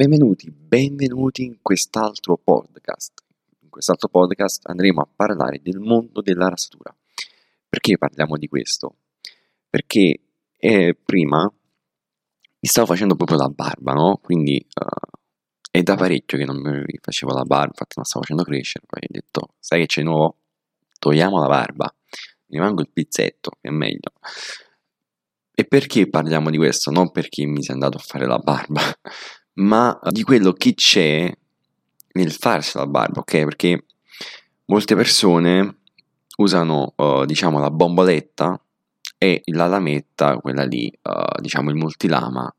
Benvenuti, benvenuti in quest'altro podcast. In quest'altro podcast andremo a parlare del mondo della rasatura. Perché parliamo di questo? Perché eh, prima mi stavo facendo proprio la barba, no? Quindi uh, è da parecchio che non mi facevo la barba, infatti la stavo facendo crescere, poi ho detto, sai che c'è nuovo? Togliamo la barba, mi manco il pizzetto, che è meglio. E perché parliamo di questo? Non perché mi sia andato a fare la barba, ma di quello che c'è nel farsi la barba, ok? Perché molte persone usano, uh, diciamo, la bomboletta e la lametta, quella lì, uh, diciamo, il multilama,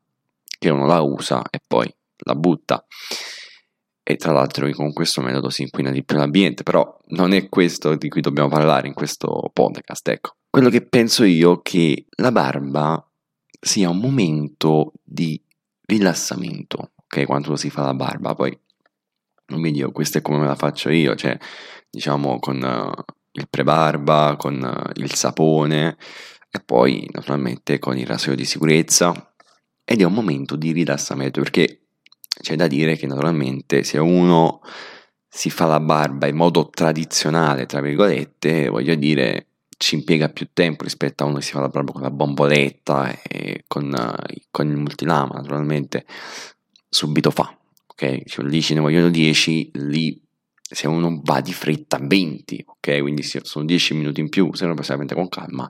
che uno la usa e poi la butta. E tra l'altro con questo metodo si inquina di più l'ambiente, però non è questo di cui dobbiamo parlare in questo podcast, ecco. Quello che penso io è che la barba sia un momento di rilassamento, ok? Quando si fa la barba, poi non mi dico, questa è come me la faccio io, cioè diciamo con uh, il prebarba, con uh, il sapone e poi naturalmente con il rasoio di sicurezza ed è un momento di rilassamento perché c'è da dire che naturalmente se uno si fa la barba in modo tradizionale, tra virgolette, voglio dire, ci impiega più tempo rispetto a uno che si fa la barba con la bomboletta e con, uh, con il multilama, naturalmente subito fa, ok? Cioè, lì ce ne vogliono 10, lì se uno va di fretta 20, ok? Quindi sono 10 minuti in più, se uno possibilmente con calma,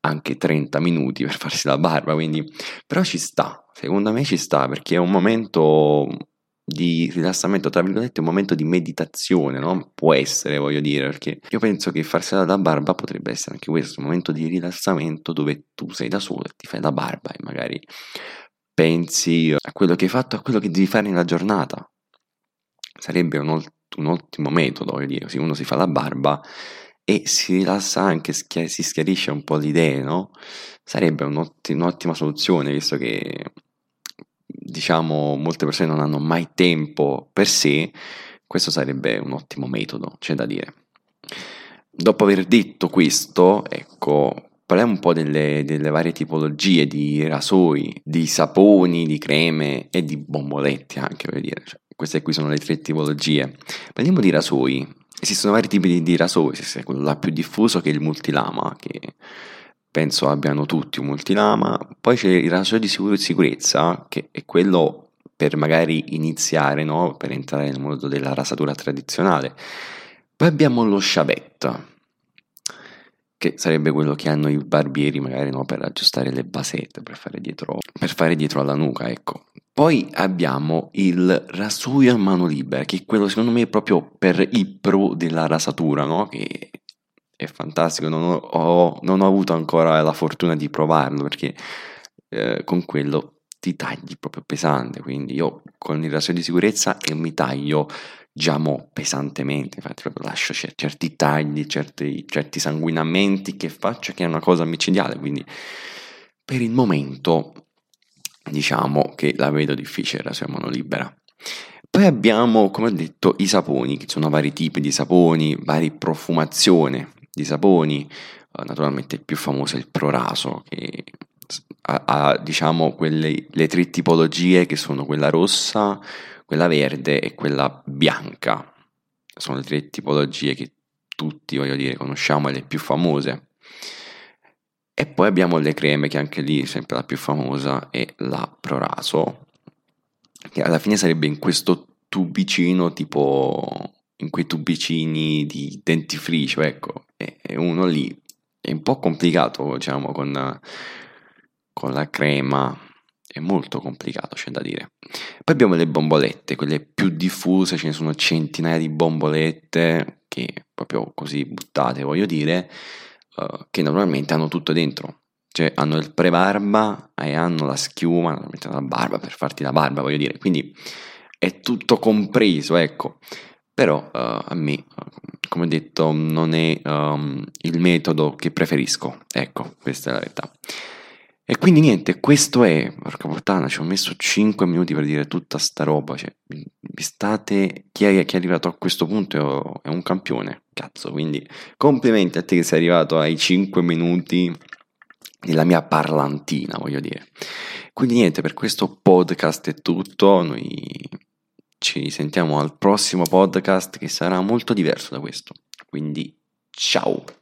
anche 30 minuti per farsi la barba, quindi però ci sta, secondo me ci sta perché è un momento di rilassamento, tra virgolette, un momento di meditazione, no? Può essere, voglio dire, perché io penso che farsi la barba potrebbe essere anche questo, un momento di rilassamento dove tu sei da solo e ti fai la barba e magari pensi a quello che hai fatto, a quello che devi fare nella giornata. Sarebbe un, un ottimo metodo, voglio dire, se uno si fa la barba e si rilassa anche, si schiarisce un po' l'idea, no? Sarebbe un'ottima soluzione, visto che diciamo molte persone non hanno mai tempo per sé, questo sarebbe un ottimo metodo, c'è da dire. Dopo aver detto questo, ecco, parliamo un po' delle, delle varie tipologie di rasoi, di saponi, di creme e di bombolette anche, per dire. Cioè, queste qui sono le tre tipologie. Parliamo di rasoi. Esistono vari tipi di, di rasoi, quello là più diffuso che è il multilama, che penso abbiano tutti un multilama, poi c'è il rasoio di sicurezza, che è quello per magari iniziare, no? per entrare nel mondo della rasatura tradizionale. Poi abbiamo lo sciavette, che sarebbe quello che hanno i barbieri magari no? per aggiustare le basette, per fare, dietro, per fare dietro alla nuca, ecco. Poi abbiamo il rasoio a mano libera, che è quello secondo me proprio per i pro della rasatura, no? che è fantastico, non ho, ho, non ho, avuto ancora la fortuna di provarlo perché eh, con quello ti tagli proprio pesante, quindi io con il rasoio di sicurezza e mi taglio già mo pesantemente, infatti proprio lascio certi tagli, certi, certi sanguinamenti che faccio che è una cosa micidiale, quindi per il momento diciamo che la vedo difficile la sua mano libera. Poi abbiamo, come ho detto, i saponi, che sono vari tipi di saponi, varie profumazioni di saponi, uh, naturalmente il più famoso è il Proraso, che ha, ha diciamo quelle, le tre tipologie che sono quella rossa, quella verde e quella bianca. Sono le tre tipologie che tutti, voglio dire, conosciamo e le più famose. E poi abbiamo le creme, che anche lì sempre la più famosa è la Proraso, che alla fine sarebbe in questo tubicino tipo in quei tubicini di dentifricio, ecco, e uno lì è un po' complicato, diciamo, con, con la crema, è molto complicato, c'è da dire. Poi abbiamo le bombolette, quelle più diffuse, ce ne sono centinaia di bombolette che proprio così buttate, voglio dire, uh, che normalmente hanno tutto dentro. Cioè hanno il pre-barba e hanno la schiuma, normalmente la barba per farti la barba, voglio dire. Quindi è tutto compreso, ecco. Però uh, a me, come detto, non è um, il metodo che preferisco. Ecco, questa è la verità. E quindi niente, questo è, porca puttana, ci ho messo 5 minuti per dire tutta sta roba, cioè, state, chi è, chi è arrivato a questo punto è un campione, cazzo, quindi complimenti a te che sei arrivato ai 5 minuti della mia parlantina, voglio dire. Quindi niente, per questo podcast è tutto, noi ci sentiamo al prossimo podcast che sarà molto diverso da questo. Quindi ciao!